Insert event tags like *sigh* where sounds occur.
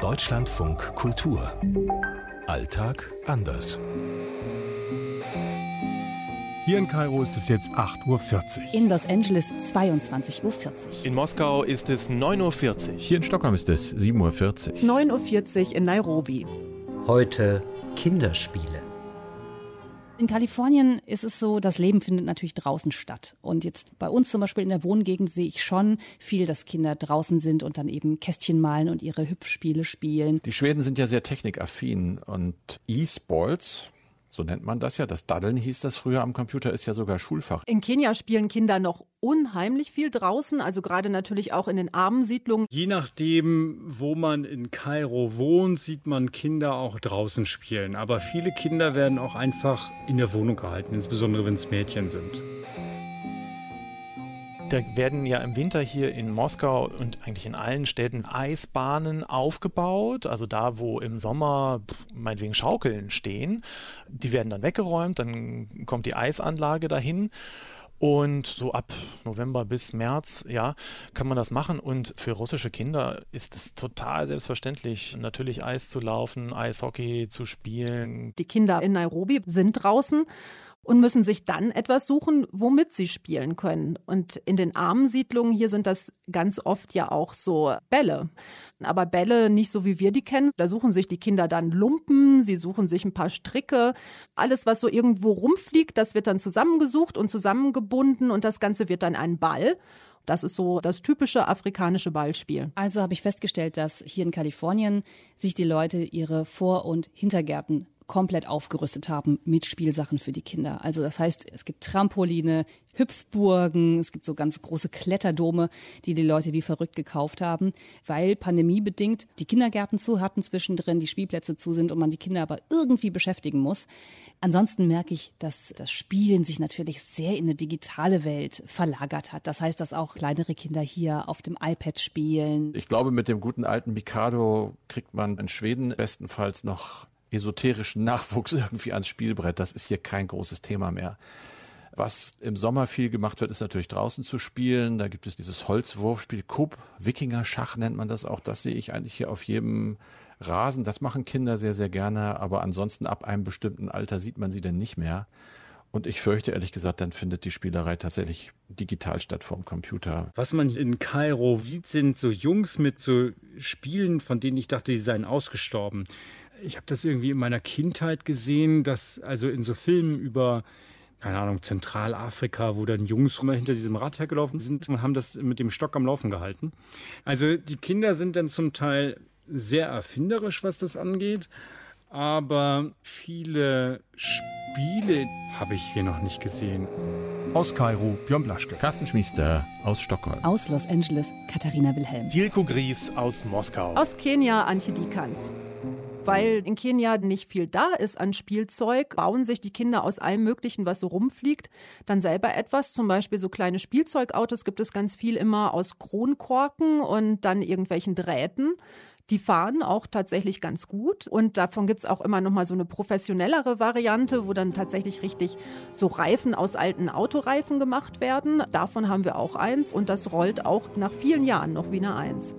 Deutschlandfunk Kultur. Alltag anders. Hier in Kairo ist es jetzt 8.40 Uhr. In Los Angeles 22.40 Uhr. In Moskau ist es 9.40 Uhr. Hier in Stockholm ist es 7.40 Uhr. 9.40 Uhr in Nairobi. Heute Kinderspiele. In Kalifornien ist es so, das Leben findet natürlich draußen statt. Und jetzt bei uns zum Beispiel in der Wohngegend sehe ich schon viel, dass Kinder draußen sind und dann eben Kästchen malen und ihre Hüpfspiele spielen. Die Schweden sind ja sehr technikaffin und E-Sports, so nennt man das ja. Das Daddeln hieß das früher am Computer, ist ja sogar Schulfach. In Kenia spielen Kinder noch unheimlich viel draußen, also gerade natürlich auch in den armen Siedlungen. Je nachdem, wo man in Kairo wohnt, sieht man Kinder auch draußen spielen. Aber viele Kinder werden auch einfach in der Wohnung gehalten, insbesondere wenn es Mädchen sind. Da werden ja im Winter hier in Moskau und eigentlich in allen Städten Eisbahnen aufgebaut. Also da, wo im Sommer meinetwegen Schaukeln stehen. Die werden dann weggeräumt, dann kommt die Eisanlage dahin. Und so ab November bis März, ja, kann man das machen. Und für russische Kinder ist es total selbstverständlich, natürlich Eis zu laufen, Eishockey zu spielen. Die Kinder in Nairobi sind draußen und müssen sich dann etwas suchen, womit sie spielen können. Und in den armen Siedlungen hier sind das ganz oft ja auch so Bälle. Aber Bälle nicht so, wie wir die kennen. Da suchen sich die Kinder dann Lumpen, sie suchen sich ein paar Stricke. Alles, was so irgendwo rumfliegt, das wird dann zusammengesucht und zusammengebunden und das Ganze wird dann ein Ball. Das ist so das typische afrikanische Ballspiel. Also habe ich festgestellt, dass hier in Kalifornien sich die Leute ihre Vor- und Hintergärten komplett aufgerüstet haben mit Spielsachen für die Kinder. Also das heißt, es gibt Trampoline, Hüpfburgen, es gibt so ganz große Kletterdome, die die Leute wie verrückt gekauft haben, weil pandemiebedingt die Kindergärten zu hatten zwischendrin, die Spielplätze zu sind und man die Kinder aber irgendwie beschäftigen muss. Ansonsten merke ich, dass das Spielen sich natürlich sehr in eine digitale Welt verlagert hat. Das heißt, dass auch kleinere Kinder hier auf dem iPad spielen. Ich glaube, mit dem guten alten Mikado kriegt man in Schweden bestenfalls noch esoterischen Nachwuchs *laughs* irgendwie ans Spielbrett. Das ist hier kein großes Thema mehr. Was im Sommer viel gemacht wird, ist natürlich draußen zu spielen. Da gibt es dieses Holzwurfspiel, Kupp, Wikinger-Schach nennt man das auch. Das sehe ich eigentlich hier auf jedem Rasen. Das machen Kinder sehr, sehr gerne. Aber ansonsten ab einem bestimmten Alter sieht man sie denn nicht mehr. Und ich fürchte ehrlich gesagt, dann findet die Spielerei tatsächlich digital statt vorm Computer. Was man in Kairo sieht, sind so Jungs mit so Spielen, von denen ich dachte, die seien ausgestorben ich habe das irgendwie in meiner Kindheit gesehen, dass also in so Filmen über keine Ahnung, Zentralafrika, wo dann Jungs immer hinter diesem Rad hergelaufen sind und haben das mit dem Stock am Laufen gehalten. Also die Kinder sind dann zum Teil sehr erfinderisch, was das angeht, aber viele Spiele habe ich hier noch nicht gesehen. Aus Kairo, Björn Blaschke. Carsten Schmiester aus Stockholm. Aus Los Angeles, Katharina Wilhelm. Dilko Gries aus Moskau. Aus Kenia, Antje Dikans. Weil in Kenia nicht viel da ist an Spielzeug, bauen sich die Kinder aus allem Möglichen, was so rumfliegt, dann selber etwas. Zum Beispiel so kleine Spielzeugautos gibt es ganz viel immer aus Kronkorken und dann irgendwelchen Drähten. Die fahren auch tatsächlich ganz gut. Und davon gibt es auch immer noch mal so eine professionellere Variante, wo dann tatsächlich richtig so Reifen aus alten Autoreifen gemacht werden. Davon haben wir auch eins und das rollt auch nach vielen Jahren noch wie eine Eins.